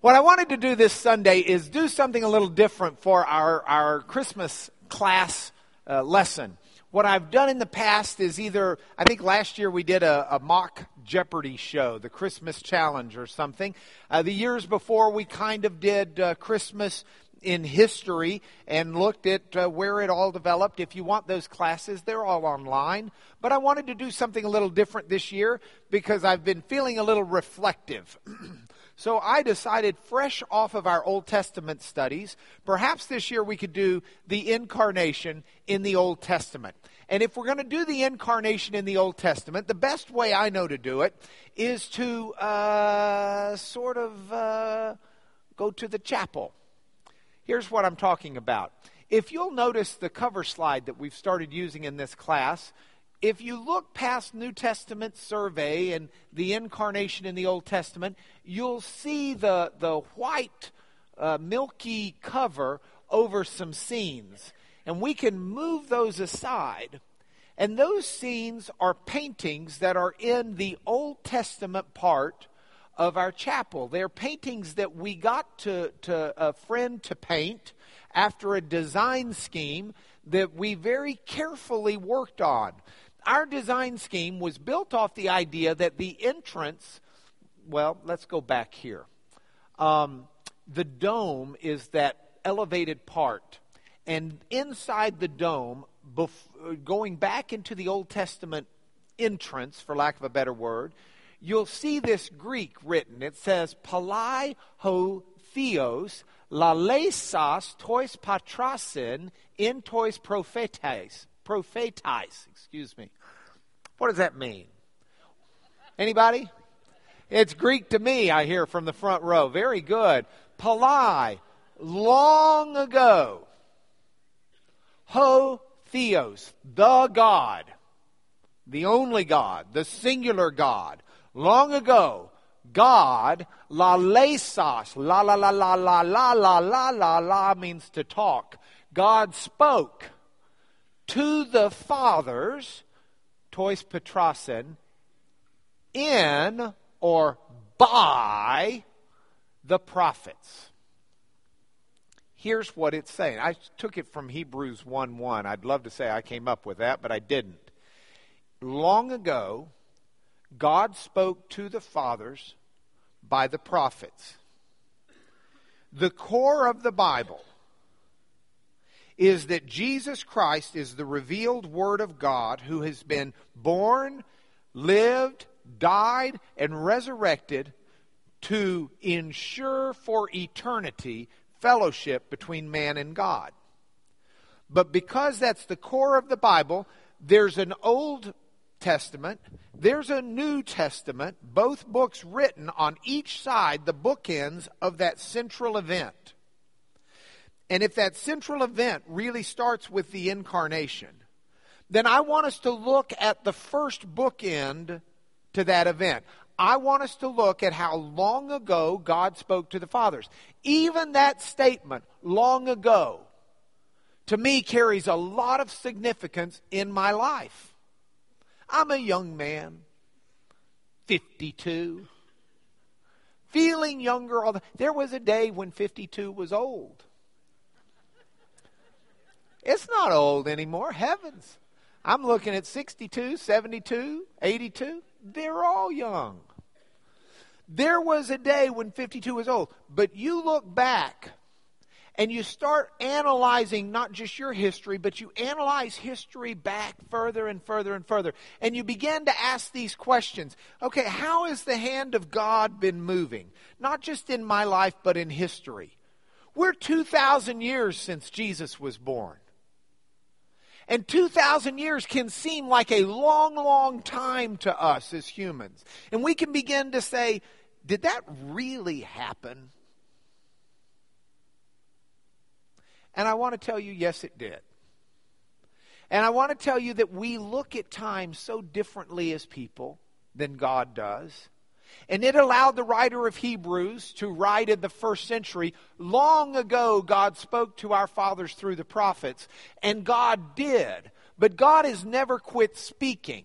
What I wanted to do this Sunday is do something a little different for our, our Christmas class uh, lesson. What I've done in the past is either, I think last year we did a, a mock Jeopardy show, the Christmas Challenge or something. Uh, the years before we kind of did uh, Christmas in history and looked at uh, where it all developed. If you want those classes, they're all online. But I wanted to do something a little different this year because I've been feeling a little reflective. So I decided, fresh off of our Old Testament studies, perhaps this year we could do the incarnation in the Old Testament. And if we're going to do the incarnation in the Old Testament, the best way I know to do it is to uh, sort of uh, go to the chapel. Here's what I'm talking about. If you'll notice the cover slide that we've started using in this class, if you look past New Testament survey and the incarnation in the Old Testament, you'll see the, the white, uh, milky cover over some scenes. And we can move those aside. And those scenes are paintings that are in the Old Testament part of our chapel. They're paintings that we got to, to a friend to paint after a design scheme that we very carefully worked on our design scheme was built off the idea that the entrance, well, let's go back here. Um, the dome is that elevated part. And inside the dome, bef- going back into the Old Testament entrance, for lack of a better word, you'll see this Greek written. It says, Palai ho theos, lalesos tois patrasin, in tois prophetes prophetais, excuse me. What does that mean? Anybody? It's Greek to me, I hear from the front row. Very good. Palai, long ago. Ho Theos, the God, the only God, the singular God. Long ago, God, la lesos, la la la la la la la la la means to talk. God spoke to the fathers, tois patrasin, in or by the prophets. Here's what it's saying. I took it from Hebrews 1 1. I'd love to say I came up with that, but I didn't. Long ago, God spoke to the fathers by the prophets. The core of the Bible is that Jesus Christ is the revealed Word of God who has been born, lived, died, and resurrected to ensure for eternity fellowship between man and God. But because that's the core of the Bible, there's an Old Testament, there's a New Testament, both books written on each side, the bookends of that central event. And if that central event really starts with the incarnation, then I want us to look at the first bookend to that event. I want us to look at how long ago God spoke to the fathers. Even that statement, long ago, to me carries a lot of significance in my life. I'm a young man, 52, feeling younger. There was a day when 52 was old. It's not old anymore. Heavens. I'm looking at 62, 72, 82. They're all young. There was a day when 52 was old, but you look back and you start analyzing not just your history, but you analyze history back further and further and further. And you begin to ask these questions. Okay, how has the hand of God been moving? Not just in my life, but in history. We're 2,000 years since Jesus was born. And 2,000 years can seem like a long, long time to us as humans. And we can begin to say, did that really happen? And I want to tell you, yes, it did. And I want to tell you that we look at time so differently as people than God does. And it allowed the writer of Hebrews to write in the first century long ago, God spoke to our fathers through the prophets, and God did. But God has never quit speaking.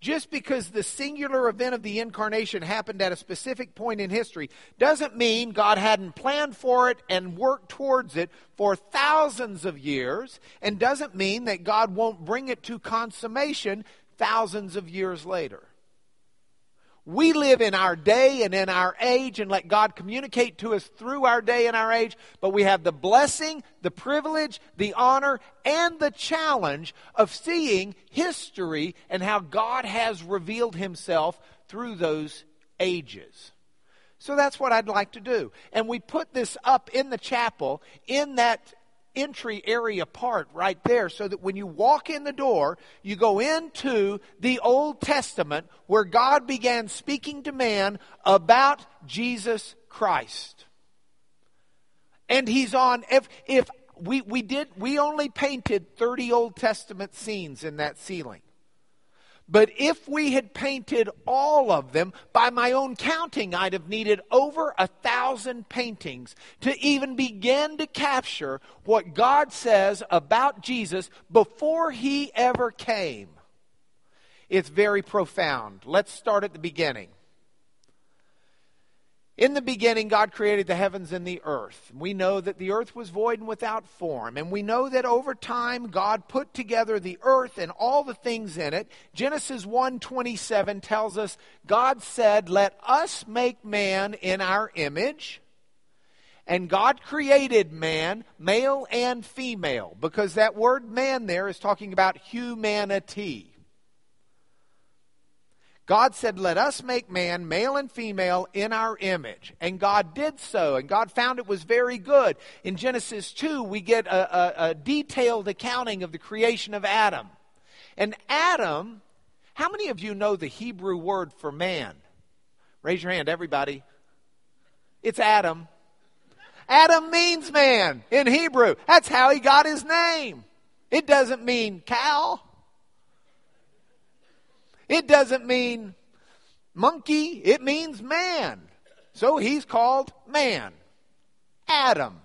Just because the singular event of the incarnation happened at a specific point in history doesn't mean God hadn't planned for it and worked towards it for thousands of years, and doesn't mean that God won't bring it to consummation thousands of years later. We live in our day and in our age and let God communicate to us through our day and our age, but we have the blessing, the privilege, the honor, and the challenge of seeing history and how God has revealed himself through those ages. So that's what I'd like to do. And we put this up in the chapel in that entry area part right there so that when you walk in the door, you go into the Old Testament where God began speaking to man about Jesus Christ. And he's on, if, if we, we did, we only painted 30 Old Testament scenes in that ceiling. But if we had painted all of them, by my own counting, I'd have needed over a thousand paintings to even begin to capture what God says about Jesus before he ever came. It's very profound. Let's start at the beginning. In the beginning, God created the heavens and the earth. We know that the earth was void and without form. And we know that over time, God put together the earth and all the things in it. Genesis 1.27 tells us, God said, let us make man in our image. And God created man, male and female, because that word man there is talking about humanity. God said, Let us make man, male and female, in our image. And God did so, and God found it was very good. In Genesis 2, we get a, a, a detailed accounting of the creation of Adam. And Adam, how many of you know the Hebrew word for man? Raise your hand, everybody. It's Adam. Adam means man in Hebrew. That's how he got his name. It doesn't mean cow. It doesn't mean monkey, it means man. So he's called man. Adam.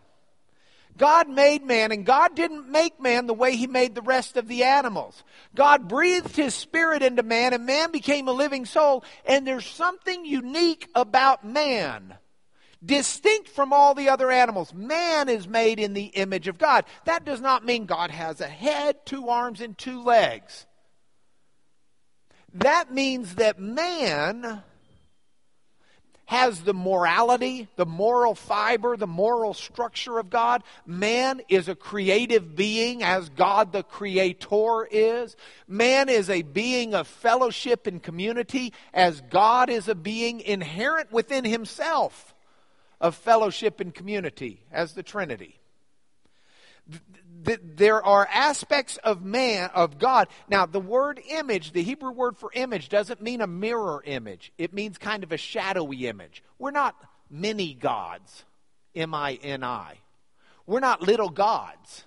God made man, and God didn't make man the way he made the rest of the animals. God breathed his spirit into man, and man became a living soul. And there's something unique about man, distinct from all the other animals. Man is made in the image of God. That does not mean God has a head, two arms, and two legs that means that man has the morality, the moral fiber, the moral structure of God. Man is a creative being as God the Creator is. Man is a being of fellowship and community as God is a being inherent within himself of fellowship and community as the Trinity there are aspects of man, of God. Now, the word image, the Hebrew word for image, doesn't mean a mirror image. It means kind of a shadowy image. We're not mini gods, M I N I. We're not little gods.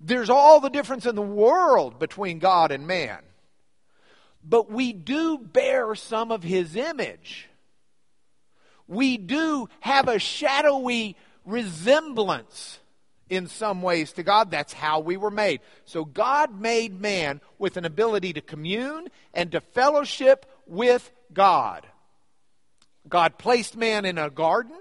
There's all the difference in the world between God and man. But we do bear some of his image. We do have a shadowy resemblance in some ways to God. That's how we were made. So God made man with an ability to commune and to fellowship with God. God placed man in a garden.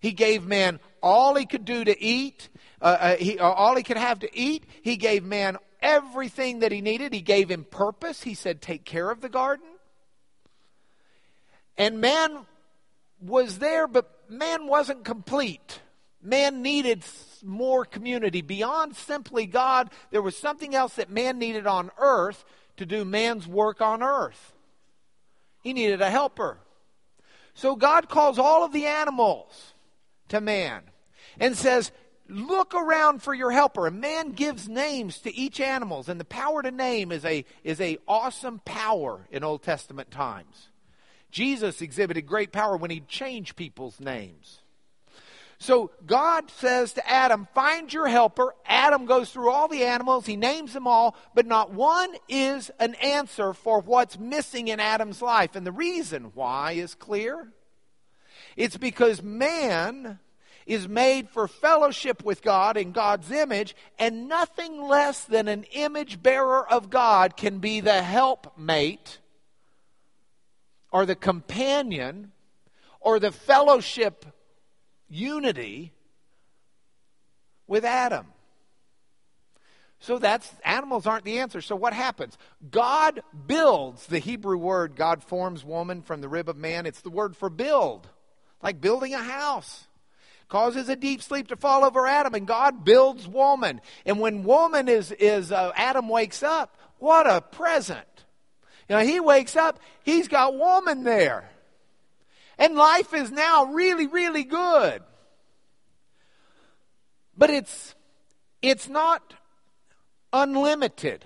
He gave man all he could do to eat, uh, uh, he, uh, all he could have to eat. He gave man everything that he needed. He gave him purpose. He said, Take care of the garden. And man was there, but man wasn't complete. Man needed more community. Beyond simply God, there was something else that man needed on earth to do man's work on earth. He needed a helper. So God calls all of the animals to man and says, Look around for your helper. And man gives names to each animals, and the power to name is a is a awesome power in Old Testament times. Jesus exhibited great power when he changed people's names. So God says to Adam, Find your helper. Adam goes through all the animals, he names them all, but not one is an answer for what's missing in Adam's life. And the reason why is clear. It's because man is made for fellowship with God in God's image, and nothing less than an image bearer of God can be the helpmate or the companion or the fellowship unity with Adam. So that's animals aren't the answer. So what happens? God builds the Hebrew word God forms woman from the rib of man. It's the word for build, like building a house. Causes a deep sleep to fall over Adam, and God builds woman. And when woman is is uh, Adam wakes up, what a present! You know, he wakes up, he's got woman there, and life is now really, really good. But it's it's not unlimited.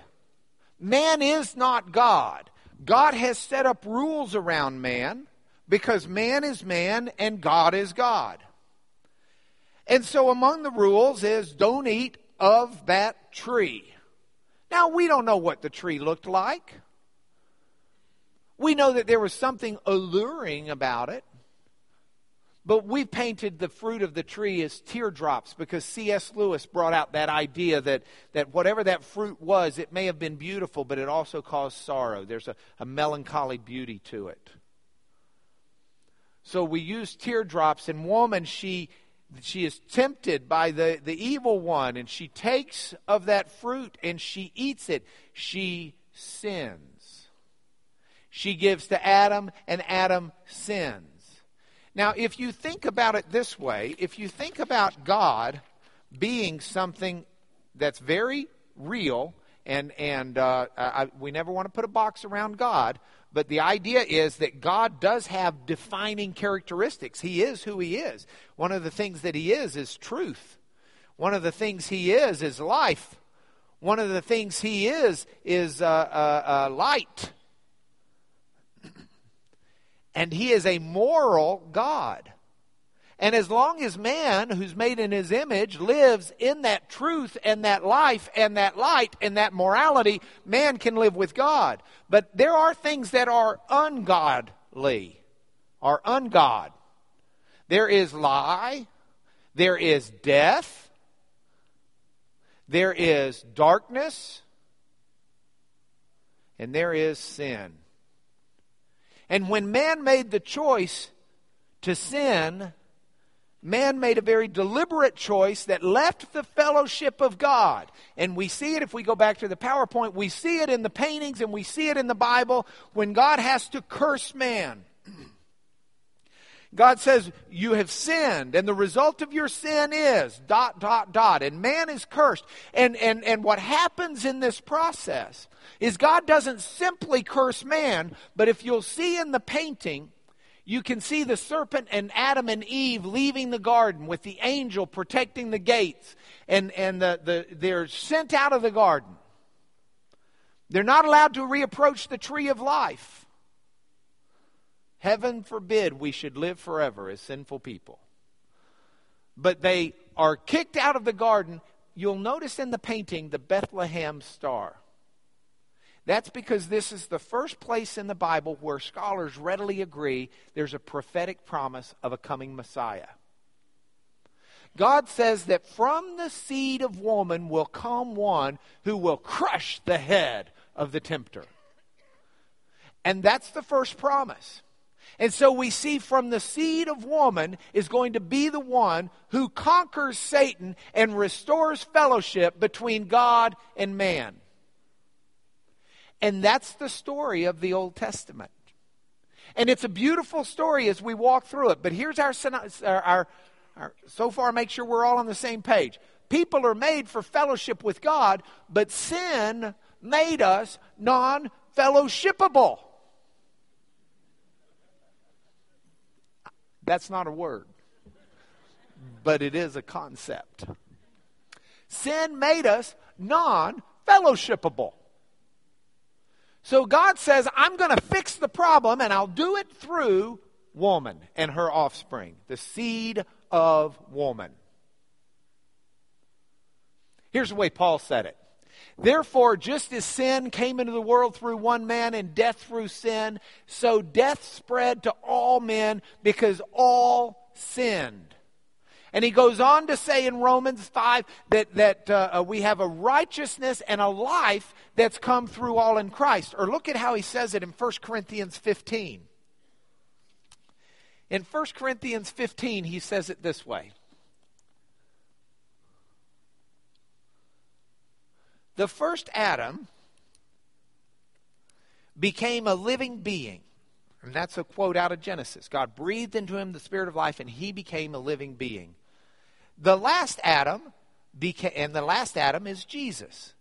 Man is not God. God has set up rules around man because man is man and God is God. And so among the rules is don't eat of that tree. Now, we don't know what the tree looked like. We know that there was something alluring about it. But we've painted the fruit of the tree as teardrops because C.S. Lewis brought out that idea that, that whatever that fruit was, it may have been beautiful, but it also caused sorrow. There's a, a melancholy beauty to it. So we use teardrops, and woman, she, she is tempted by the, the evil one, and she takes of that fruit and she eats it. She sins. She gives to Adam, and Adam sins. Now, if you think about it this way, if you think about God being something that's very real, and, and uh, I, we never want to put a box around God, but the idea is that God does have defining characteristics. He is who He is. One of the things that He is is truth. One of the things He is is life. One of the things He is is uh, uh, uh light and he is a moral God. And as long as man, who's made in his image, lives in that truth and that life and that light and that morality, man can live with God. But there are things that are ungodly, are ungod. There is lie, there is death, there is darkness, and there is sin. And when man made the choice to sin, man made a very deliberate choice that left the fellowship of God. And we see it, if we go back to the PowerPoint, we see it in the paintings and we see it in the Bible when God has to curse man. God says, You have sinned, and the result of your sin is dot, dot, dot. And man is cursed. And, and, and what happens in this process is God doesn't simply curse man, but if you'll see in the painting, you can see the serpent and Adam and Eve leaving the garden with the angel protecting the gates, and, and the, the, they're sent out of the garden. They're not allowed to reapproach the tree of life. Heaven forbid we should live forever as sinful people. But they are kicked out of the garden. You'll notice in the painting the Bethlehem star. That's because this is the first place in the Bible where scholars readily agree there's a prophetic promise of a coming Messiah. God says that from the seed of woman will come one who will crush the head of the tempter. And that's the first promise. And so we see from the seed of woman is going to be the one who conquers Satan and restores fellowship between God and man. And that's the story of the Old Testament. And it's a beautiful story as we walk through it. But here's our, our, our, so far, make sure we're all on the same page. People are made for fellowship with God, but sin made us non fellowshipable. That's not a word, but it is a concept. Sin made us non fellowshipable. So God says, I'm going to fix the problem, and I'll do it through woman and her offspring, the seed of woman. Here's the way Paul said it Therefore, just as sin came into the world through one man and death through sin, so death spread to all men because all sinned. And he goes on to say in Romans 5 that, that uh, uh, we have a righteousness and a life that's come through all in Christ. Or look at how he says it in 1 Corinthians 15. In 1 Corinthians 15, he says it this way The first Adam became a living being. And that's a quote out of Genesis. God breathed into him the spirit of life, and he became a living being. The last Adam, and the last Adam is Jesus,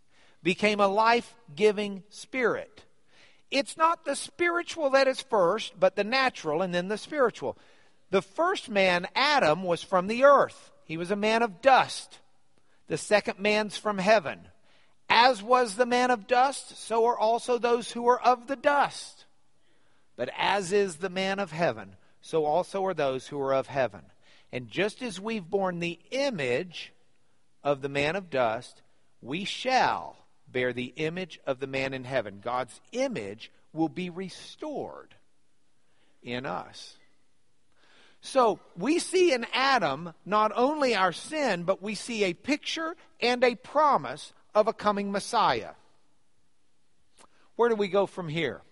became a life giving spirit. It's not the spiritual that is first, but the natural and then the spiritual. The first man, Adam, was from the earth. He was a man of dust. The second man's from heaven. As was the man of dust, so are also those who are of the dust. But as is the man of heaven, so also are those who are of heaven. And just as we've borne the image of the man of dust, we shall bear the image of the man in heaven. God's image will be restored in us. So we see in Adam not only our sin, but we see a picture and a promise of a coming Messiah. Where do we go from here?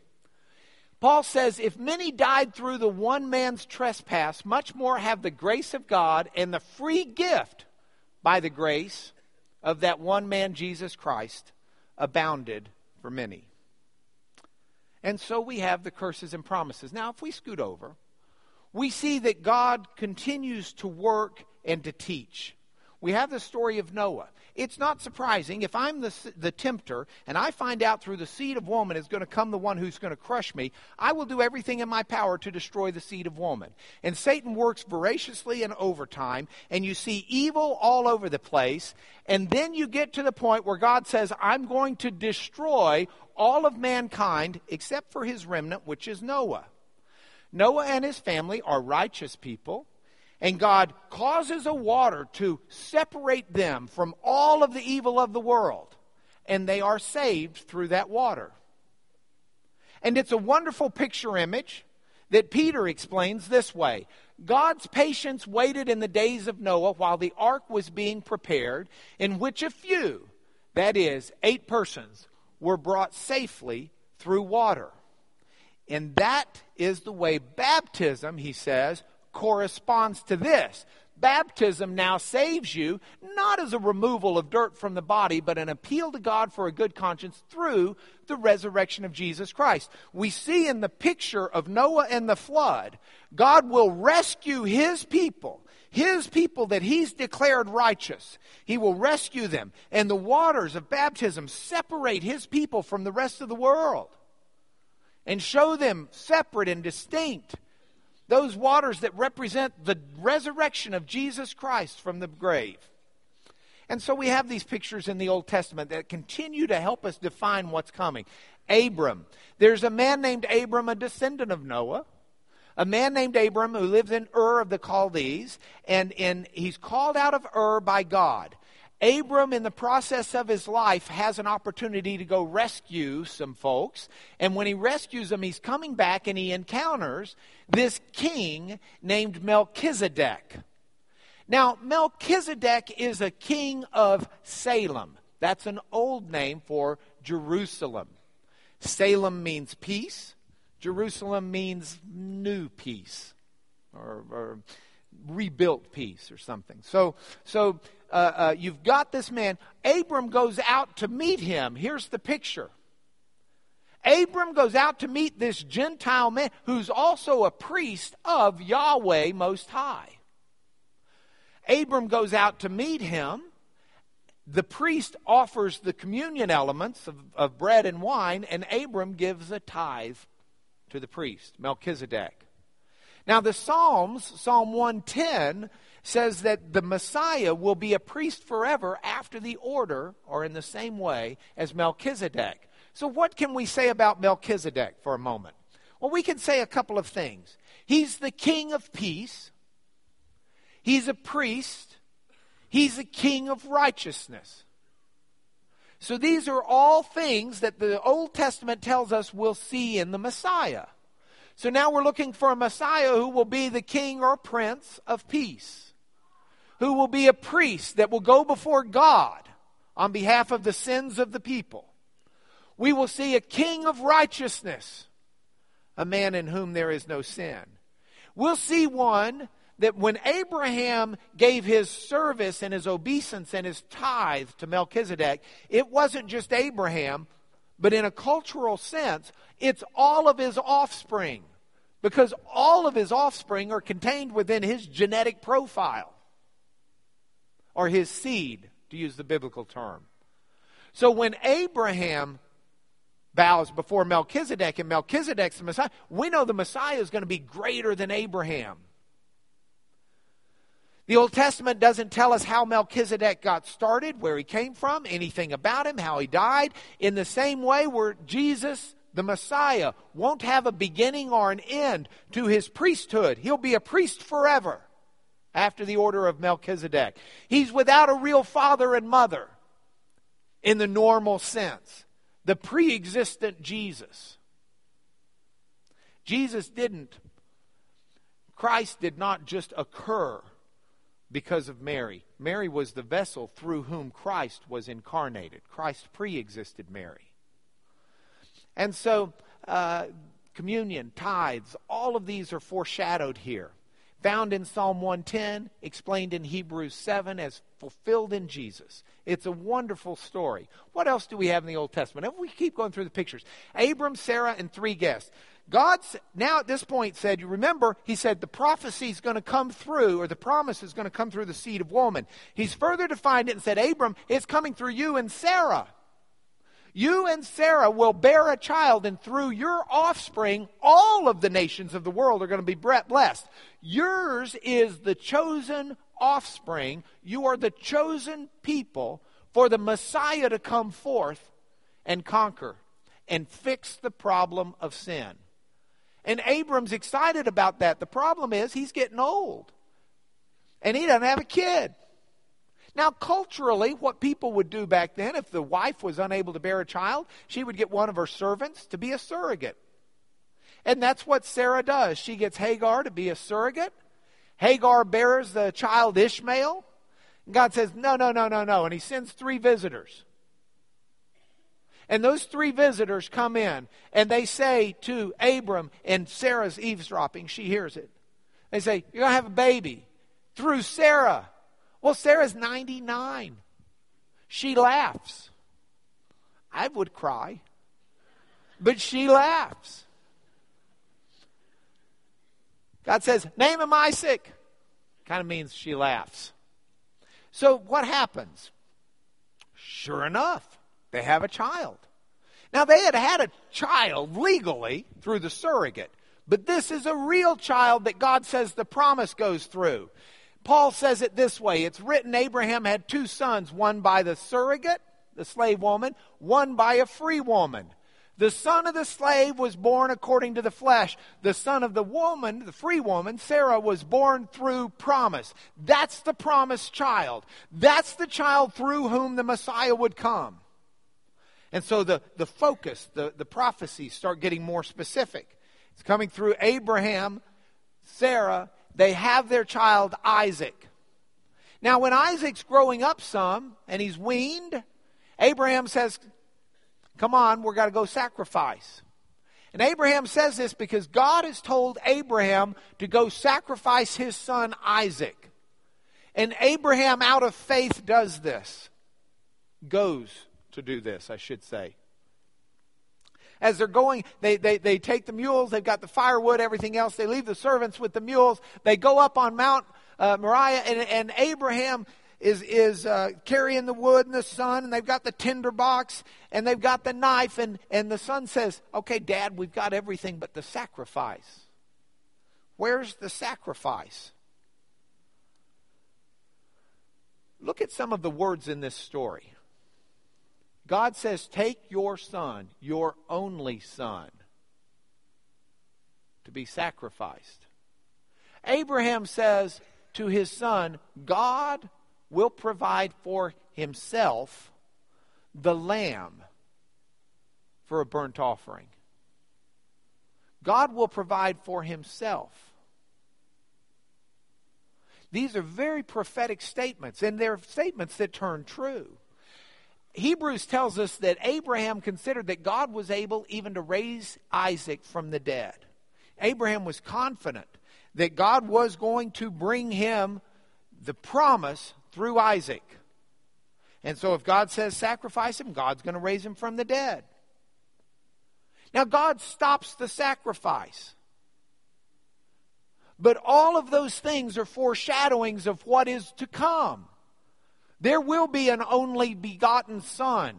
Paul says, If many died through the one man's trespass, much more have the grace of God and the free gift by the grace of that one man, Jesus Christ, abounded for many. And so we have the curses and promises. Now, if we scoot over, we see that God continues to work and to teach. We have the story of Noah. It's not surprising if I'm the, the tempter and I find out through the seed of woman is going to come the one who's going to crush me, I will do everything in my power to destroy the seed of woman. And Satan works voraciously and overtime, and you see evil all over the place. And then you get to the point where God says, I'm going to destroy all of mankind except for his remnant, which is Noah. Noah and his family are righteous people and God causes a water to separate them from all of the evil of the world, and they are saved through that water. And it's a wonderful picture image that Peter explains this way God's patience waited in the days of Noah while the ark was being prepared, in which a few, that is, eight persons, were brought safely through water. And that is the way baptism, he says, corresponds to this. Baptism now saves you, not as a removal of dirt from the body, but an appeal to God for a good conscience through the resurrection of Jesus Christ. We see in the picture of Noah and the flood, God will rescue his people his people that he's declared righteous. He will rescue them. And the waters of baptism separate his people from the rest of the world and show them separate and distinct those waters that represent the resurrection of Jesus Christ from the grave. And so we have these pictures in the Old Testament that continue to help us define what's coming. Abram. There's a man named Abram, a descendant of Noah. A man named Abram who lives in Ur of the Chaldees, and in, he's called out of Ur by God. Abram, in the process of his life, has an opportunity to go rescue some folks. And when he rescues them, he's coming back and he encounters this king named Melchizedek. Now, Melchizedek is a king of Salem. That's an old name for Jerusalem. Salem means peace, Jerusalem means new peace or, or rebuilt peace or something. So, so uh, uh, you've got this man. Abram goes out to meet him. Here's the picture. Abram goes out to meet this Gentile man who's also a priest of Yahweh Most High. Abram goes out to meet him. The priest offers the communion elements of, of bread and wine, and Abram gives a tithe to the priest, Melchizedek. Now, the Psalms, Psalm 110, says that the Messiah will be a priest forever after the order or in the same way as Melchizedek. So, what can we say about Melchizedek for a moment? Well, we can say a couple of things. He's the king of peace, he's a priest, he's a king of righteousness. So, these are all things that the Old Testament tells us we'll see in the Messiah. So now we're looking for a Messiah who will be the king or prince of peace who will be a priest that will go before God on behalf of the sins of the people. We will see a king of righteousness, a man in whom there is no sin. We'll see one that when Abraham gave his service and his obeisance and his tithe to Melchizedek, it wasn't just Abraham, but in a cultural sense, it's all of his offspring. Because all of his offspring are contained within his genetic profile, or his seed, to use the biblical term. So when Abraham bows before Melchizedek and Melchizedek's the Messiah, we know the Messiah is going to be greater than Abraham. The Old Testament doesn't tell us how Melchizedek got started, where he came from, anything about him, how he died. In the same way, where Jesus, the Messiah, won't have a beginning or an end to his priesthood. He'll be a priest forever after the order of Melchizedek. He's without a real father and mother in the normal sense. The pre existent Jesus. Jesus didn't, Christ did not just occur because of Mary. Mary was the vessel through whom Christ was incarnated. Christ pre existed Mary. And so, uh, communion, tithes, all of these are foreshadowed here. Found in Psalm 110, explained in Hebrews 7 as fulfilled in Jesus. It's a wonderful story. What else do we have in the Old Testament? If we keep going through the pictures, Abram, Sarah, and three guests. God now at this point said, you remember, he said the prophecy is going to come through, or the promise is going to come through the seed of woman. He's further defined it and said, Abram, it's coming through you and Sarah. You and Sarah will bear a child, and through your offspring, all of the nations of the world are going to be blessed. Yours is the chosen offspring. You are the chosen people for the Messiah to come forth and conquer and fix the problem of sin. And Abram's excited about that. The problem is he's getting old. And he doesn't have a kid. Now, culturally, what people would do back then, if the wife was unable to bear a child, she would get one of her servants to be a surrogate. And that's what Sarah does. She gets Hagar to be a surrogate. Hagar bears the child Ishmael. And God says, No, no, no, no, no. And he sends three visitors. And those three visitors come in and they say to Abram, and Sarah's eavesdropping, she hears it. They say, You're going to have a baby through Sarah. Well, Sarah's 99. She laughs. I would cry, but she laughs. God says, Name him Isaac. Kind of means she laughs. So what happens? Sure enough, they have a child. Now, they had had a child legally through the surrogate, but this is a real child that God says the promise goes through. Paul says it this way it's written Abraham had two sons, one by the surrogate, the slave woman, one by a free woman. The son of the slave was born according to the flesh. The son of the woman, the free woman, Sarah, was born through promise. That's the promised child. That's the child through whom the Messiah would come. And so the, the focus, the, the prophecies start getting more specific. It's coming through Abraham, Sarah, they have their child Isaac. Now, when Isaac's growing up some and he's weaned, Abraham says, Come on, we're got to go sacrifice. And Abraham says this because God has told Abraham to go sacrifice his son Isaac. And Abraham, out of faith, does this. Goes to do this, I should say. As they're going, they, they, they take the mules, they've got the firewood, everything else. They leave the servants with the mules. They go up on Mount uh, Moriah, and, and Abraham is, is uh, carrying the wood and the son, and they've got the tinder box, and they've got the knife, and, and the son says, Okay, Dad, we've got everything but the sacrifice. Where's the sacrifice? Look at some of the words in this story. God says, Take your son, your only son, to be sacrificed. Abraham says to his son, God will provide for himself the lamb for a burnt offering. God will provide for himself. These are very prophetic statements, and they're statements that turn true. Hebrews tells us that Abraham considered that God was able even to raise Isaac from the dead. Abraham was confident that God was going to bring him the promise through Isaac. And so if God says sacrifice him, God's going to raise him from the dead. Now, God stops the sacrifice. But all of those things are foreshadowings of what is to come. There will be an only begotten Son.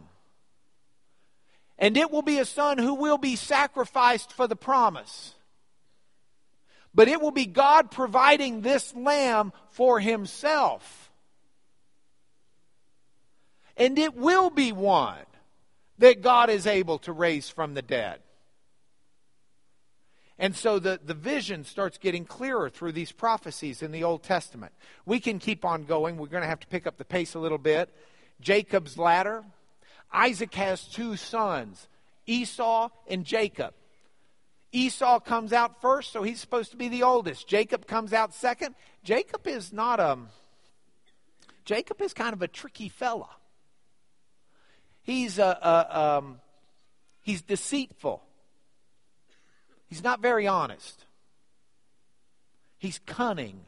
And it will be a son who will be sacrificed for the promise. But it will be God providing this lamb for himself. And it will be one that God is able to raise from the dead. And so the, the vision starts getting clearer through these prophecies in the Old Testament. We can keep on going. We're going to have to pick up the pace a little bit. Jacob's ladder. Isaac has two sons, Esau and Jacob. Esau comes out first, so he's supposed to be the oldest. Jacob comes out second. Jacob is not a. Um, Jacob is kind of a tricky fella. He's a, a um, he's deceitful. He's not very honest. He's cunning.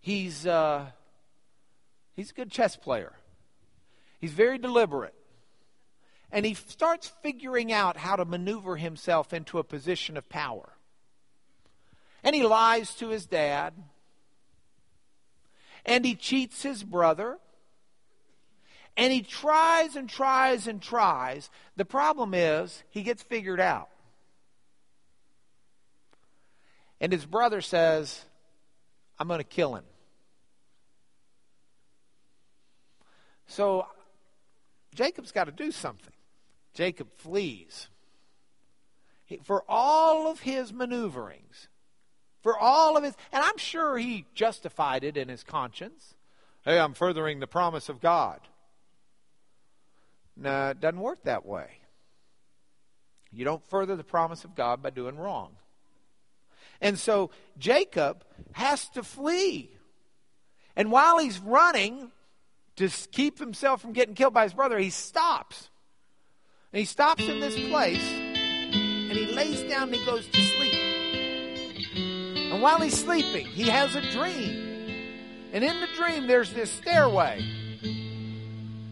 He's, uh, he's a good chess player. He's very deliberate. And he starts figuring out how to maneuver himself into a position of power. And he lies to his dad. And he cheats his brother. And he tries and tries and tries. The problem is, he gets figured out. And his brother says, I'm going to kill him. So Jacob's got to do something. Jacob flees. He, for all of his maneuverings, for all of his, and I'm sure he justified it in his conscience. Hey, I'm furthering the promise of God. No, it doesn't work that way. You don't further the promise of God by doing wrong. And so Jacob has to flee. And while he's running to keep himself from getting killed by his brother, he stops. And he stops in this place and he lays down and he goes to sleep. And while he's sleeping, he has a dream. And in the dream, there's this stairway.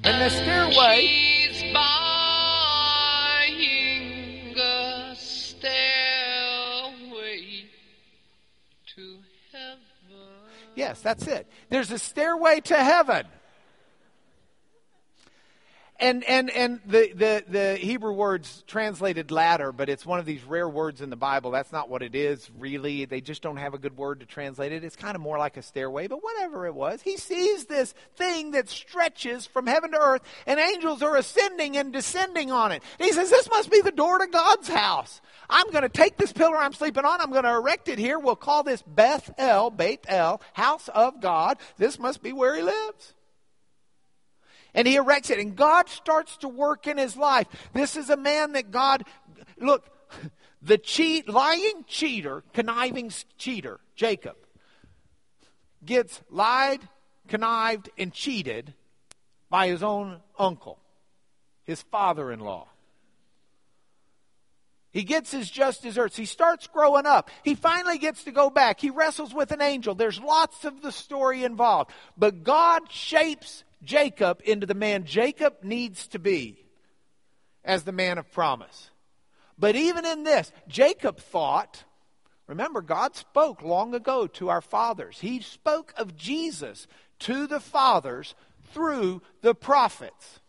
And the stairway Yes, that's it. There's a stairway to heaven. And and and the, the, the Hebrew words translated ladder, but it's one of these rare words in the Bible. That's not what it is, really. They just don't have a good word to translate it. It's kind of more like a stairway, but whatever it was. He sees this thing that stretches from heaven to earth, and angels are ascending and descending on it. He says, This must be the door to God's house. I'm going to take this pillar I'm sleeping on, I'm going to erect it here. We'll call this Beth El, Beit El, house of God. This must be where he lives and he erects it. And God starts to work in his life. This is a man that God, look, the cheat, lying cheater, conniving cheater, Jacob, gets lied, connived, and cheated by his own uncle, his father in law. He gets his just deserts. He starts growing up. He finally gets to go back. He wrestles with an angel. There's lots of the story involved. But God shapes Jacob into the man Jacob needs to be as the man of promise. But even in this, Jacob thought, remember, God spoke long ago to our fathers. He spoke of Jesus to the fathers through the prophets.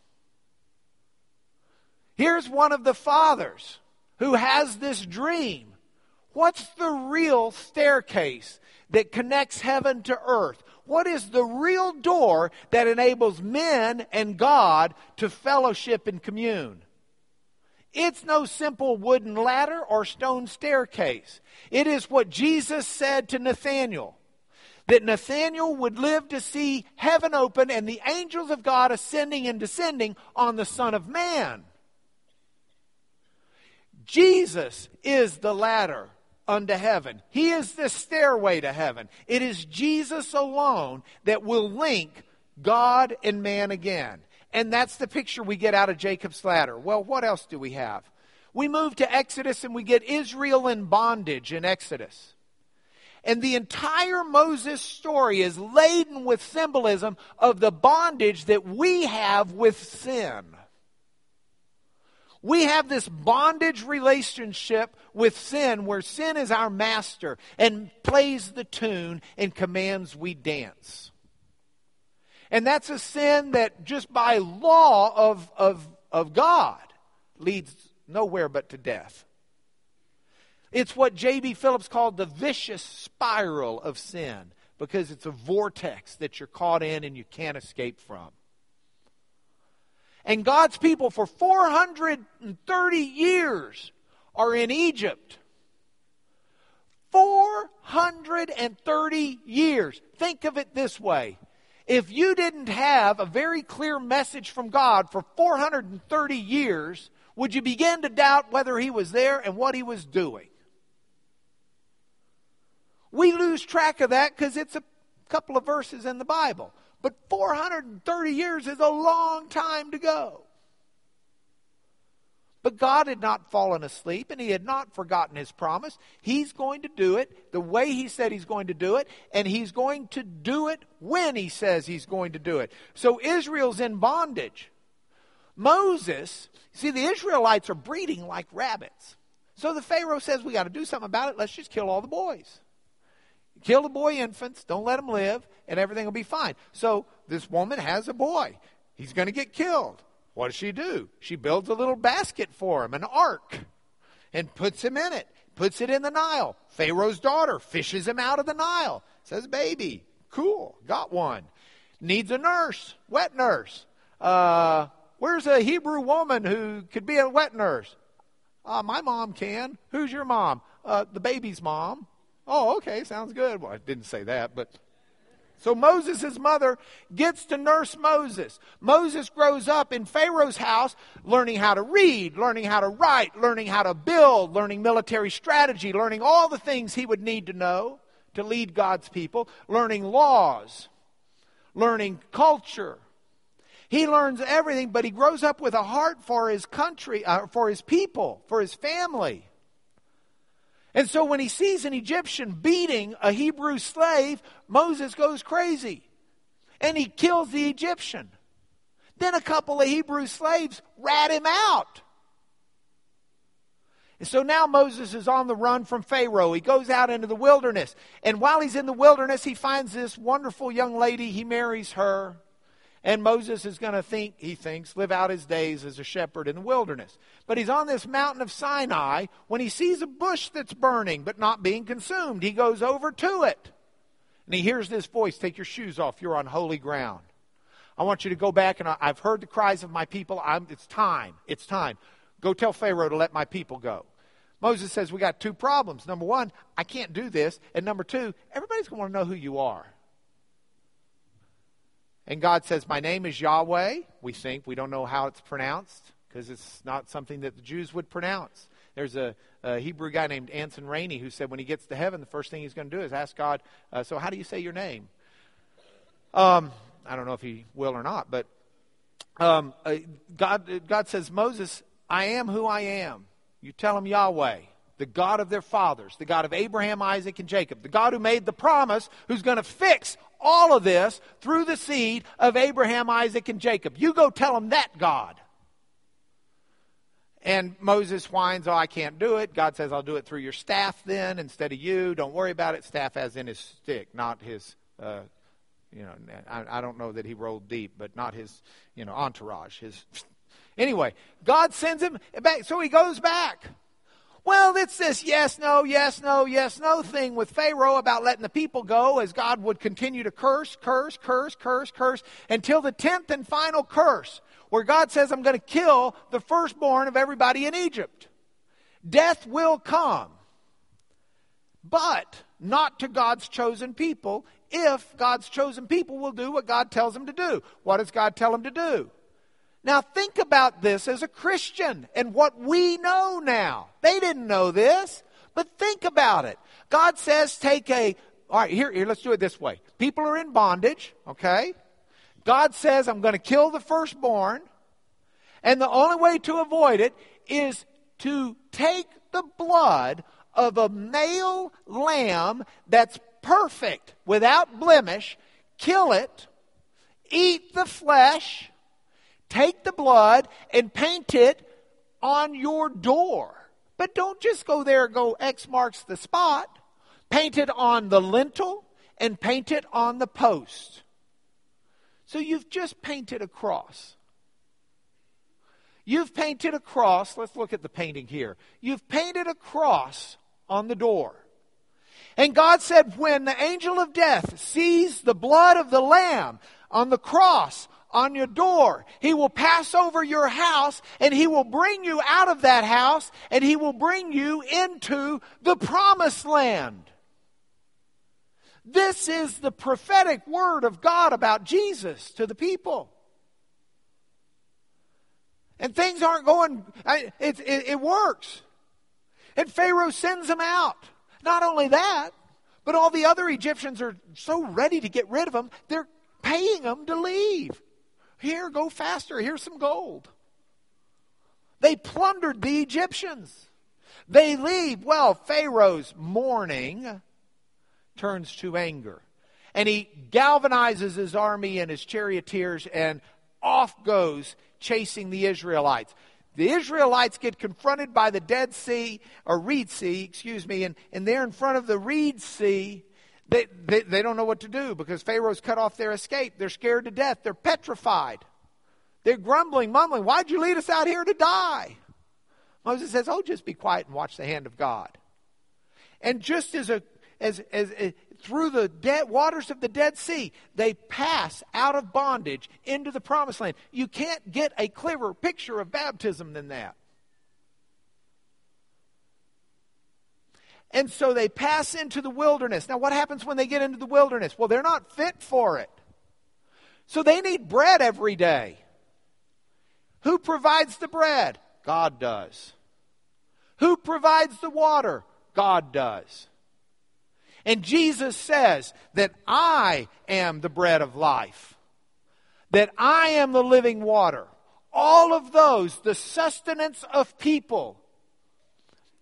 Here's one of the fathers who has this dream. What's the real staircase that connects heaven to earth? What is the real door that enables men and God to fellowship and commune? It's no simple wooden ladder or stone staircase. It is what Jesus said to Nathanael that Nathanael would live to see heaven open and the angels of God ascending and descending on the Son of Man. Jesus is the ladder unto heaven. He is the stairway to heaven. It is Jesus alone that will link God and man again. And that's the picture we get out of Jacob's ladder. Well, what else do we have? We move to Exodus and we get Israel in bondage in Exodus. And the entire Moses story is laden with symbolism of the bondage that we have with sin. We have this bondage relationship with sin where sin is our master and plays the tune and commands we dance. And that's a sin that just by law of, of, of God leads nowhere but to death. It's what J.B. Phillips called the vicious spiral of sin because it's a vortex that you're caught in and you can't escape from. And God's people for 430 years are in Egypt. 430 years. Think of it this way. If you didn't have a very clear message from God for 430 years, would you begin to doubt whether He was there and what He was doing? We lose track of that because it's a couple of verses in the Bible. But 430 years is a long time to go. But God had not fallen asleep and he had not forgotten his promise. He's going to do it the way he said he's going to do it, and he's going to do it when he says he's going to do it. So Israel's in bondage. Moses, see, the Israelites are breeding like rabbits. So the Pharaoh says, We got to do something about it. Let's just kill all the boys. Kill the boy infants, don't let them live, and everything will be fine. So this woman has a boy. He's going to get killed. What does she do? She builds a little basket for him, an ark, and puts him in it, puts it in the Nile. Pharaoh's daughter fishes him out of the Nile. Says, Baby, cool, got one. Needs a nurse, wet nurse. Uh, where's a Hebrew woman who could be a wet nurse? Uh, my mom can. Who's your mom? Uh, the baby's mom. Oh, okay, sounds good. Well, I didn't say that, but. So Moses' mother gets to nurse Moses. Moses grows up in Pharaoh's house, learning how to read, learning how to write, learning how to build, learning military strategy, learning all the things he would need to know to lead God's people, learning laws, learning culture. He learns everything, but he grows up with a heart for his country, uh, for his people, for his family. And so when he sees an Egyptian beating a Hebrew slave, Moses goes crazy and he kills the Egyptian. Then a couple of Hebrew slaves rat him out. And so now Moses is on the run from Pharaoh. He goes out into the wilderness. And while he's in the wilderness, he finds this wonderful young lady. He marries her. And Moses is going to think, he thinks, live out his days as a shepherd in the wilderness. But he's on this mountain of Sinai when he sees a bush that's burning but not being consumed. He goes over to it. And he hears this voice Take your shoes off. You're on holy ground. I want you to go back, and I've heard the cries of my people. I'm, it's time. It's time. Go tell Pharaoh to let my people go. Moses says, We got two problems. Number one, I can't do this. And number two, everybody's going to want to know who you are. And God says, My name is Yahweh. We think, we don't know how it's pronounced because it's not something that the Jews would pronounce. There's a, a, Hebrew guy named Anson Rainey who said when he gets to heaven, the first thing he's going to do is ask God, uh, So, how do you say your name? Um, I don't know if he will or not, but um, uh, God, God says, Moses, I am who I am. You tell him Yahweh the God of their fathers, the God of Abraham, Isaac, and Jacob, the God who made the promise, who's going to fix all of this through the seed of Abraham, Isaac, and Jacob. You go tell them that God. And Moses whines, Oh, I can't do it. God says, I'll do it through your staff then instead of you. Don't worry about it. Staff as in his stick, not his, uh, you know, I, I don't know that he rolled deep, but not his, you know, entourage. His. Anyway, God sends him back. So he goes back. Well, it's this yes, no, yes, no, yes, no thing with Pharaoh about letting the people go as God would continue to curse, curse, curse, curse, curse until the tenth and final curse, where God says, I'm going to kill the firstborn of everybody in Egypt. Death will come, but not to God's chosen people if God's chosen people will do what God tells them to do. What does God tell them to do? Now, think about this as a Christian and what we know now. They didn't know this, But think about it. God says take a, all right, here, here, let's do it this way. People are in bondage, okay? God says, I'm going to kill the firstborn. And the only way to avoid it is to take the blood of a male lamb that's perfect, without blemish, kill it, eat the flesh, take the blood, and paint it on your door. But don't just go there and go X marks the spot. Paint it on the lintel and paint it on the post. So you've just painted a cross. You've painted a cross. Let's look at the painting here. You've painted a cross on the door. And God said, when the angel of death sees the blood of the lamb on the cross, on your door, he will pass over your house and he will bring you out of that house and he will bring you into the promised land. This is the prophetic word of God about Jesus to the people. And things aren't going, it, it, it works. And Pharaoh sends them out. Not only that, but all the other Egyptians are so ready to get rid of them, they're paying them to leave. Here, go faster. Here's some gold. They plundered the Egyptians. They leave. Well, Pharaoh's mourning turns to anger. And he galvanizes his army and his charioteers, and off goes chasing the Israelites. The Israelites get confronted by the Dead Sea, or Reed Sea, excuse me, and, and they're in front of the Reed Sea. They, they, they don't know what to do because Pharaoh's cut off their escape. They're scared to death. They're petrified. They're grumbling, mumbling, Why'd you lead us out here to die? Moses says, Oh, just be quiet and watch the hand of God. And just as a as, as, as, through the dead waters of the Dead Sea, they pass out of bondage into the promised land. You can't get a clearer picture of baptism than that. And so they pass into the wilderness. Now, what happens when they get into the wilderness? Well, they're not fit for it. So they need bread every day. Who provides the bread? God does. Who provides the water? God does. And Jesus says that I am the bread of life, that I am the living water. All of those, the sustenance of people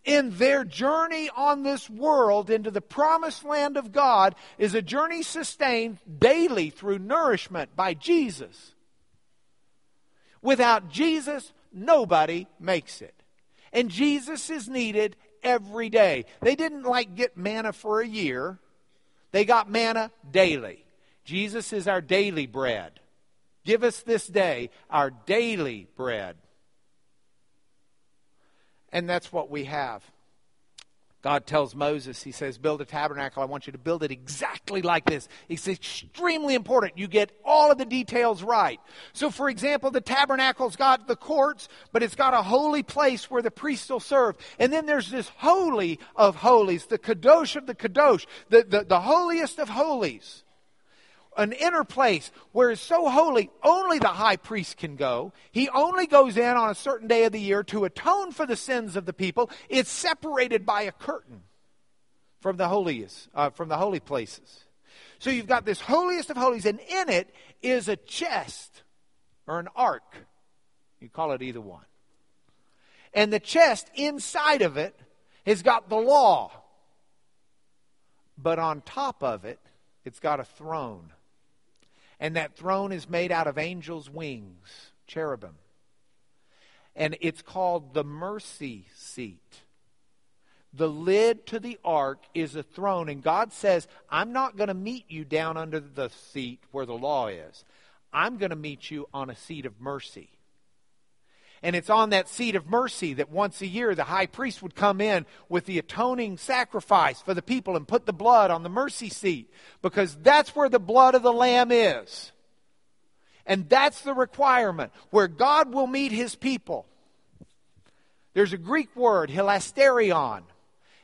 in their journey on this world into the promised land of God is a journey sustained daily through nourishment by Jesus. Without Jesus, nobody makes it. And Jesus is needed every day. They didn't like get manna for a year, they got manna daily. Jesus is our daily bread. Give us this day our daily bread. And that's what we have. God tells Moses, He says, Build a tabernacle. I want you to build it exactly like this. It's extremely important. You get all of the details right. So, for example, the tabernacle's got the courts, but it's got a holy place where the priests will serve. And then there's this holy of holies, the Kadosh of the Kadosh, the, the, the holiest of holies an inner place where it's so holy, only the high priest can go. He only goes in on a certain day of the year to atone for the sins of the people. It's separated by a curtain from the holiest, uh, from the holy places. So you've got this holiest of holies, and in it is a chest or an ark. You call it either one. And the chest inside of it has got the law. But on top of it, it's got a throne and that throne is made out of angels' wings, cherubim. And it's called the mercy seat. The lid to the ark is a throne, and God says, I'm not going to meet you down under the seat where the law is. I'm going to meet you on a seat of mercy. And it's on that seat of mercy that once a year the high priest would come in with the atoning sacrifice for the people and put the blood on the mercy seat because that's where the blood of the Lamb is. And that's the requirement where God will meet his people. There's a Greek word, hilasterion.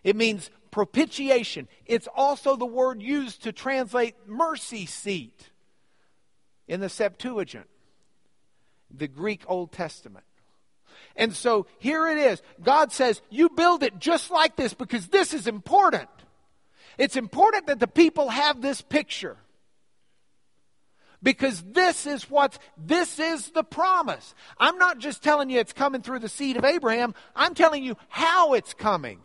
It means propitiation. It's also the word used to translate mercy seat in the Septuagint, the Greek Old Testament. And so here it is. God says, You build it just like this because this is important. It's important that the people have this picture. Because this is what, this is the promise. I'm not just telling you it's coming through the seed of Abraham, I'm telling you how it's coming.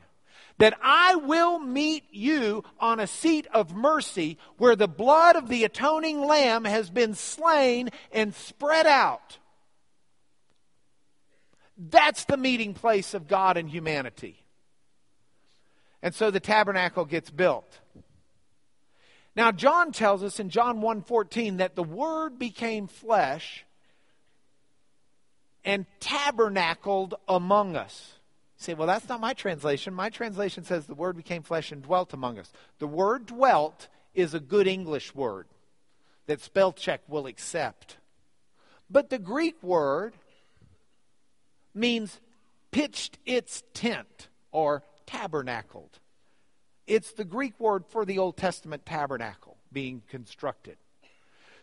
That I will meet you on a seat of mercy where the blood of the atoning lamb has been slain and spread out. That's the meeting place of God and humanity. And so the tabernacle gets built. Now John tells us in John 1:14 that the word became flesh and tabernacled among us. You say, well, that's not my translation. My translation says the word became flesh and dwelt among us. The word dwelt is a good English word that spell check will accept. But the Greek word means pitched its tent or tabernacled. It's the Greek word for the Old Testament tabernacle being constructed.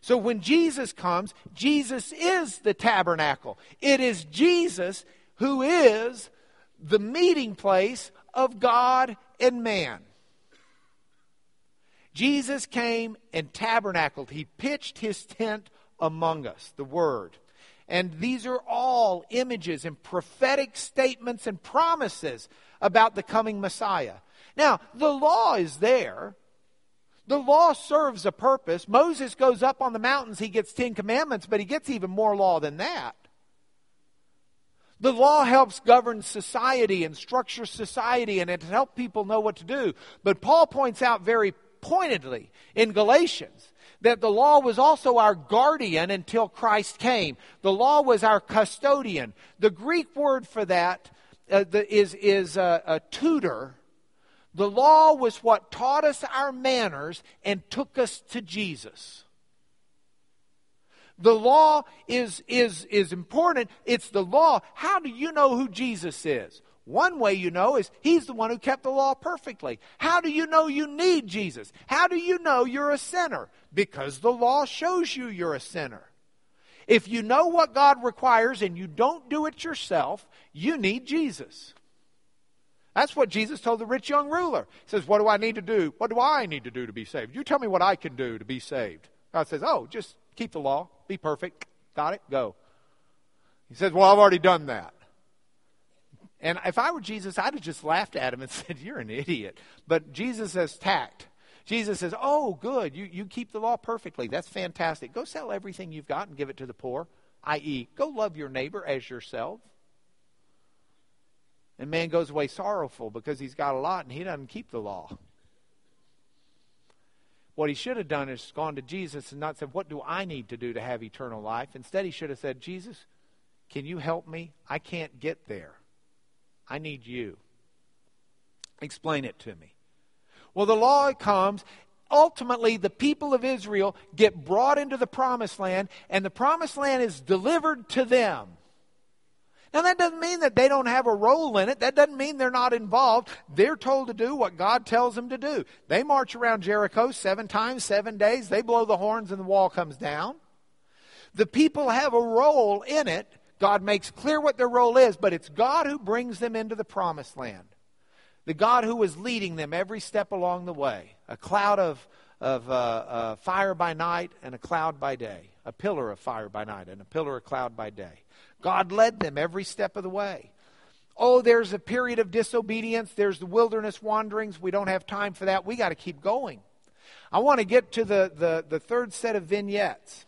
So when Jesus comes, Jesus is the tabernacle. It is Jesus who is the meeting place of God and man. Jesus came and tabernacled. He pitched his tent among us, the Word. And these are all images and prophetic statements and promises about the coming Messiah. Now, the law is there. The law serves a purpose. Moses goes up on the mountains, he gets Ten Commandments, but he gets even more law than that. The law helps govern society and structure society and it helps people know what to do. But Paul points out very pointedly in Galatians that the law was also our guardian until Christ came. The law was our custodian. The Greek word for that uh, the, is is a, a tutor the law was what taught us our manners and took us to Jesus. The law is, is, is important. It's the law. How do you know who Jesus is? One way you know is he's the one who kept the law perfectly. How do you know you need Jesus? How do you know you're a sinner? Because the law shows you you're a sinner. If you know what God requires and you don't do it yourself, you need Jesus. That's what Jesus told the rich young ruler. He says, What do I need to do? What do I need to do to be saved? You tell me what I can do to be saved. God says, Oh, just keep the law, be perfect. Got it? Go. He says, Well, I've already done that. And if I were Jesus, I'd have just laughed at him and said, You're an idiot. But Jesus has tact. Jesus says, Oh, good. You, you keep the law perfectly. That's fantastic. Go sell everything you've got and give it to the poor, i.e., go love your neighbor as yourself. And man goes away sorrowful because he's got a lot and he doesn't keep the law. What he should have done is gone to Jesus and not said, What do I need to do to have eternal life? Instead, he should have said, Jesus, can you help me? I can't get there. I need you. Explain it to me. Well, the law comes. Ultimately, the people of Israel get brought into the promised land, and the promised land is delivered to them. Now, that doesn't mean that they don't have a role in it. That doesn't mean they're not involved. They're told to do what God tells them to do. They march around Jericho seven times, seven days. They blow the horns and the wall comes down. The people have a role in it. God makes clear what their role is, but it's God who brings them into the promised land. The God who is leading them every step along the way. A cloud of, of uh, uh, fire by night and a cloud by day. A pillar of fire by night and a pillar of cloud by day. God led them every step of the way. Oh, there's a period of disobedience. There's the wilderness wanderings. We don't have time for that. We got to keep going. I want to get to the, the, the third set of vignettes.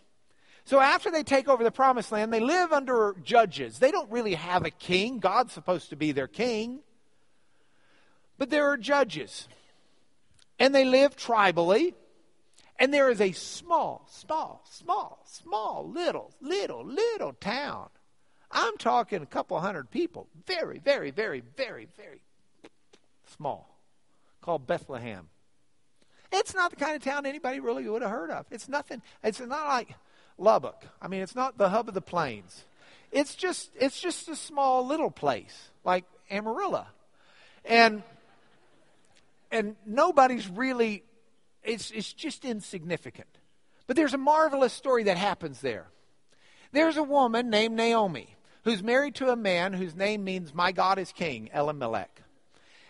So after they take over the promised land, they live under judges. They don't really have a king. God's supposed to be their king. But there are judges. And they live tribally. And there is a small, small, small, small, little, little, little town I'm talking a couple hundred people. Very, very, very, very, very small. Called Bethlehem. It's not the kind of town anybody really would have heard of. It's nothing. It's not like Lubbock. I mean, it's not the hub of the plains. It's just it's just a small little place like Amarillo, and and nobody's really. It's it's just insignificant. But there's a marvelous story that happens there. There's a woman named Naomi who's married to a man whose name means my God is king, Elimelech.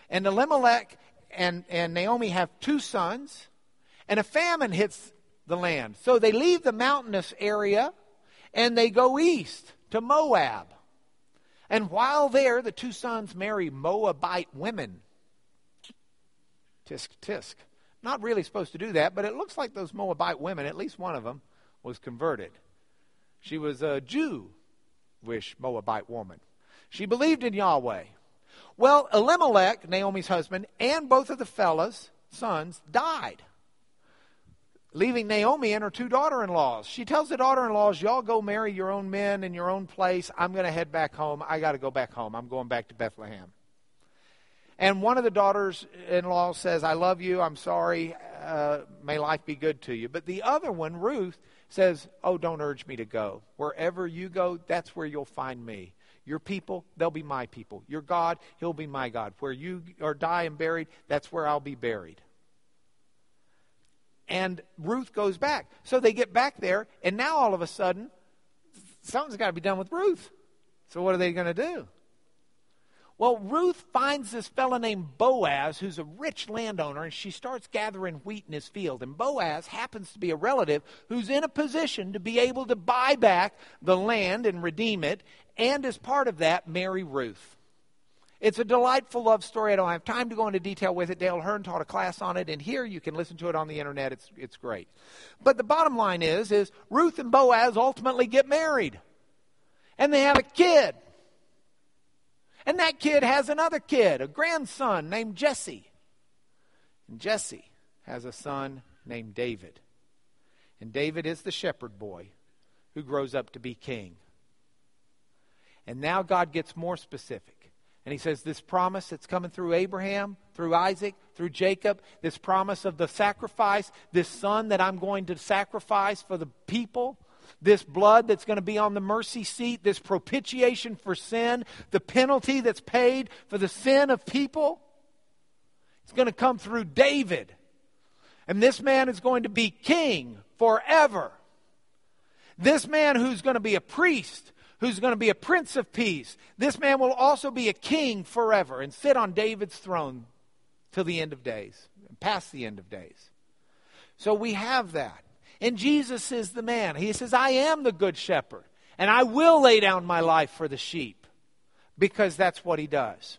And Elimelech and, and Naomi have two sons, and a famine hits the land. So they leave the mountainous area and they go east to Moab. And while there, the two sons marry Moabite women. Tisk, tisk. Not really supposed to do that, but it looks like those Moabite women, at least one of them, was converted. She was a Jewish Moabite woman. She believed in Yahweh. Well, Elimelech, Naomi's husband, and both of the fellas, sons, died leaving Naomi and her two daughter in laws. She tells the daughter in laws, Y'all go marry your own men in your own place. I'm going to head back home. I got to go back home. I'm going back to Bethlehem. And one of the daughters in law says, I love you. I'm sorry. Uh, may life be good to you. But the other one, Ruth, says, Oh, don't urge me to go. Wherever you go, that's where you'll find me. Your people, they'll be my people. Your God, he'll be my God. Where you are die and buried, that's where I'll be buried and Ruth goes back. So they get back there, and now all of a sudden, something's got to be done with Ruth. So what are they going to do? Well, Ruth finds this fellow named Boaz who's a rich landowner, and she starts gathering wheat in his field. And Boaz happens to be a relative who's in a position to be able to buy back the land and redeem it, and as part of that, marry Ruth. It's a delightful love story. I don't have time to go into detail with it. Dale Hearn taught a class on it, and here you can listen to it on the internet. It's, it's great. But the bottom line is, is Ruth and Boaz ultimately get married. And they have a kid. And that kid has another kid, a grandson named Jesse. And Jesse has a son named David. And David is the shepherd boy who grows up to be king. And now God gets more specific. And he says, This promise that's coming through Abraham, through Isaac, through Jacob, this promise of the sacrifice, this son that I'm going to sacrifice for the people, this blood that's going to be on the mercy seat, this propitiation for sin, the penalty that's paid for the sin of people, it's going to come through David. And this man is going to be king forever. This man who's going to be a priest who's going to be a prince of peace. This man will also be a king forever and sit on David's throne till the end of days, past the end of days. So we have that. And Jesus is the man. He says, I am the good shepherd, and I will lay down my life for the sheep, because that's what he does.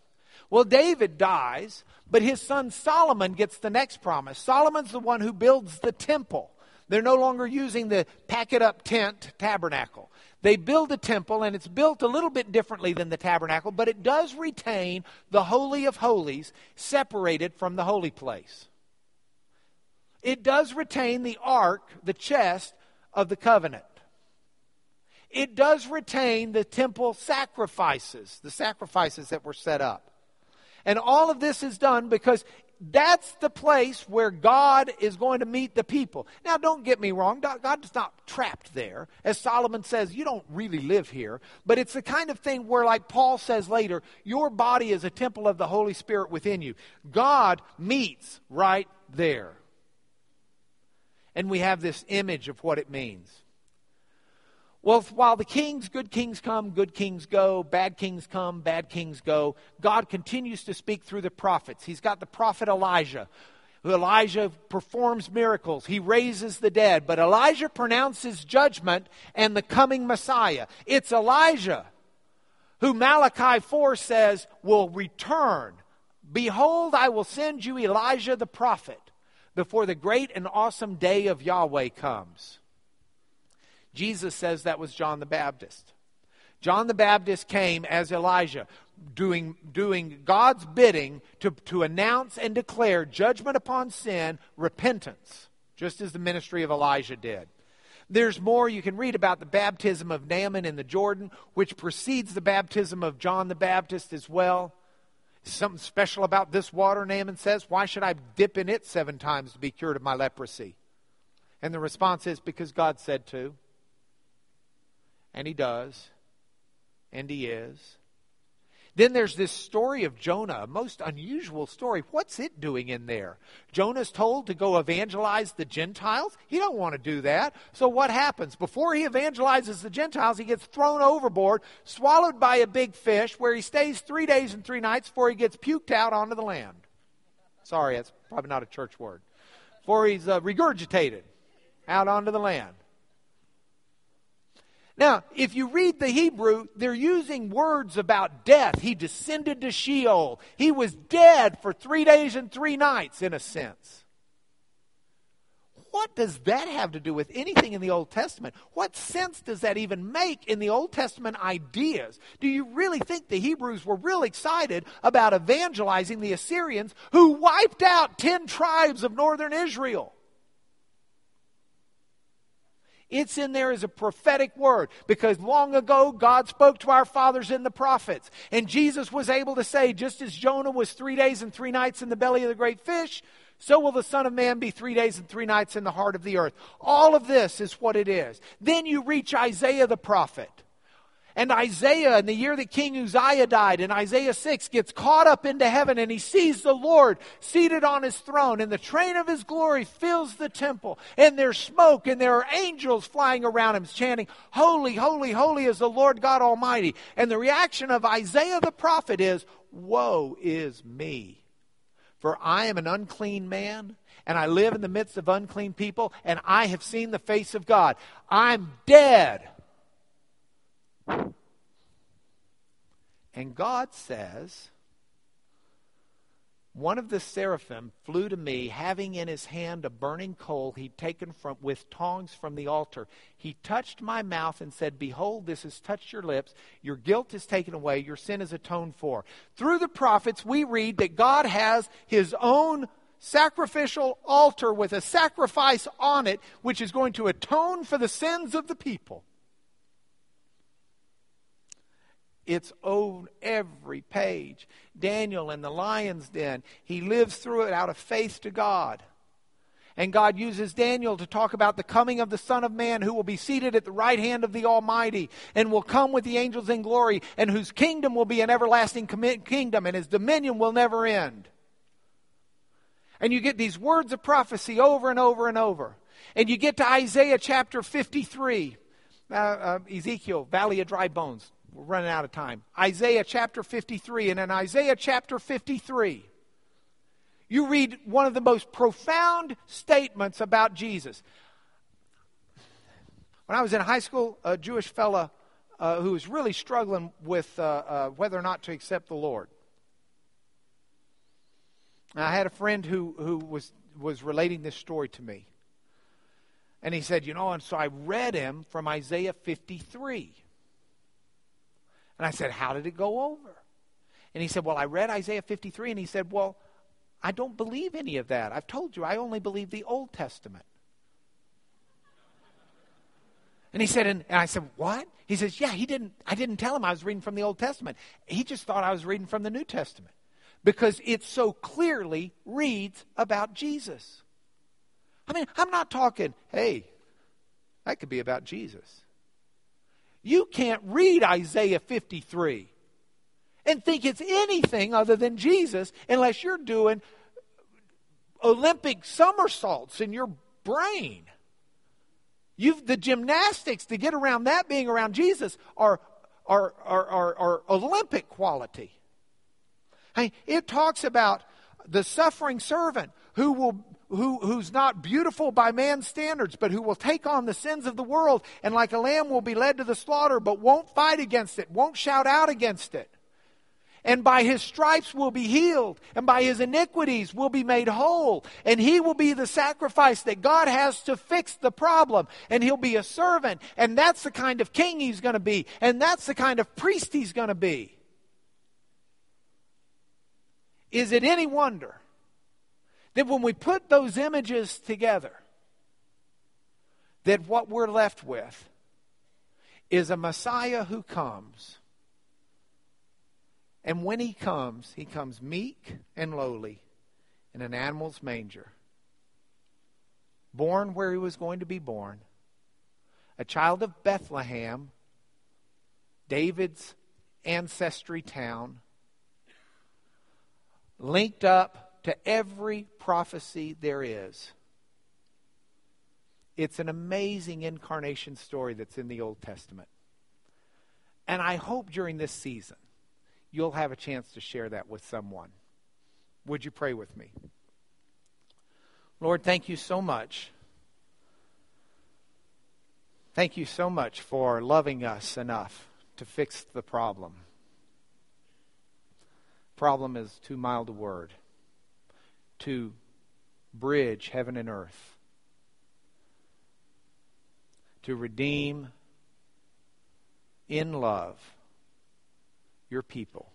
Well, David dies, but his son Solomon gets the next promise. Solomon's the one who builds the temple. They're no longer using the pack it up tent tabernacle. They build a temple, and it's built a little bit differently than the tabernacle, but it does retain the Holy of Holies separated from the holy place. It does retain the ark, the chest of the covenant. It does retain the temple sacrifices, the sacrifices that were set up. And all of this is done because that's the place where God is going to meet the people. Now, don't get me wrong, God's not trapped there. As Solomon says, you don't really live here. But it's the kind of thing where, like Paul says later, your body is a temple of the Holy Spirit within you. God meets right there. And we have this image of what it means. Well, while the kings, good kings come, good kings go, bad kings come, bad kings go, God continues to speak through the prophets. He's got the prophet Elijah. Elijah performs miracles. He raises the dead. But Elijah pronounces judgment and the coming Messiah. It's Elijah who Malachi 4 says will return. Behold, I will send you Elijah the prophet before the great and awesome day of Yahweh comes. Jesus says that was John the Baptist. John the Baptist came as Elijah, doing, doing God's bidding to, to announce and declare judgment upon sin, repentance, just as the ministry of Elijah did. There's more you can read about the baptism of Naaman in the Jordan, which precedes the baptism of John the Baptist as well. Something special about this water, Naaman says. Why should I dip in it seven times to be cured of my leprosy? And the response is because God said to. And he does. And he is. Then there's this story of Jonah, a most unusual story. What's it doing in there? Jonah's told to go evangelize the Gentiles. He don't want to do that. So what happens? Before he evangelizes the Gentiles, he gets thrown overboard, swallowed by a big fish, where he stays three days and three nights before he gets puked out onto the land. Sorry, that's probably not a church word. Before he's uh, regurgitated out onto the land. Now, if you read the Hebrew, they're using words about death. He descended to Sheol. He was dead for three days and three nights, in a sense. What does that have to do with anything in the Old Testament? What sense does that even make in the Old Testament ideas? Do you really think the Hebrews were real excited about evangelizing the Assyrians who wiped out 10 tribes of northern Israel? It's in there as a prophetic word because long ago God spoke to our fathers in the prophets. And Jesus was able to say, just as Jonah was three days and three nights in the belly of the great fish, so will the Son of Man be three days and three nights in the heart of the earth. All of this is what it is. Then you reach Isaiah the prophet. And Isaiah, in the year that King Uzziah died, in Isaiah 6, gets caught up into heaven and he sees the Lord seated on his throne, and the train of his glory fills the temple. And there's smoke, and there are angels flying around him, chanting, Holy, holy, holy is the Lord God Almighty. And the reaction of Isaiah the prophet is, Woe is me! For I am an unclean man, and I live in the midst of unclean people, and I have seen the face of God. I'm dead. And God says, one of the seraphim flew to me, having in his hand a burning coal he'd taken from, with tongs from the altar. He touched my mouth and said, Behold, this has touched your lips. Your guilt is taken away. Your sin is atoned for. Through the prophets, we read that God has his own sacrificial altar with a sacrifice on it, which is going to atone for the sins of the people. It's on every page. Daniel in the lion's den, he lives through it out of faith to God. And God uses Daniel to talk about the coming of the Son of Man who will be seated at the right hand of the Almighty and will come with the angels in glory and whose kingdom will be an everlasting kingdom and his dominion will never end. And you get these words of prophecy over and over and over. And you get to Isaiah chapter 53, uh, uh, Ezekiel, Valley of Dry Bones. We're running out of time. Isaiah chapter 53. And in Isaiah chapter 53, you read one of the most profound statements about Jesus. When I was in high school, a Jewish fella uh, who was really struggling with uh, uh, whether or not to accept the Lord. I had a friend who, who was, was relating this story to me. And he said, You know, and so I read him from Isaiah 53. And I said, How did it go over? And he said, Well, I read Isaiah 53. And he said, Well, I don't believe any of that. I've told you, I only believe the Old Testament. And he said, and, and, I said, what? He says, yeah, he didn't, I didn't tell him I was reading from the Old Testament. He just thought I was reading from the New Testament because it so clearly reads about Jesus. I mean, I'm not talking, hey, that could be about Jesus. You can't read Isaiah 53 and think it's anything other than Jesus unless you're doing Olympic somersaults in your brain. You've, the gymnastics to get around that being around Jesus are, are, are, are, are Olympic quality. I mean, it talks about the suffering servant who will who, who's not beautiful by man's standards, but who will take on the sins of the world and like a lamb will be led to the slaughter, but won't fight against it, won't shout out against it. And by his stripes will be healed, and by his iniquities will be made whole. And he will be the sacrifice that God has to fix the problem. And he'll be a servant. And that's the kind of king he's going to be. And that's the kind of priest he's going to be. Is it any wonder that when we put those images together, that what we're left with is a Messiah who comes. And when he comes, he comes meek and lowly in an animal's manger. Born where he was going to be born. A child of Bethlehem, David's ancestry town, linked up to every prophecy there is. It's an amazing incarnation story that's in the Old Testament. And I hope during this season you'll have a chance to share that with someone. Would you pray with me? Lord, thank you so much. Thank you so much for loving us enough to fix the problem. Problem is too mild a word to bridge heaven and earth, to redeem in love your people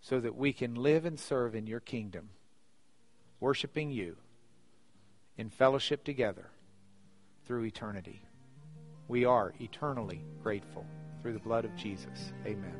so that we can live and serve in your kingdom, worshiping you in fellowship together through eternity. We are eternally grateful through the blood of Jesus. Amen.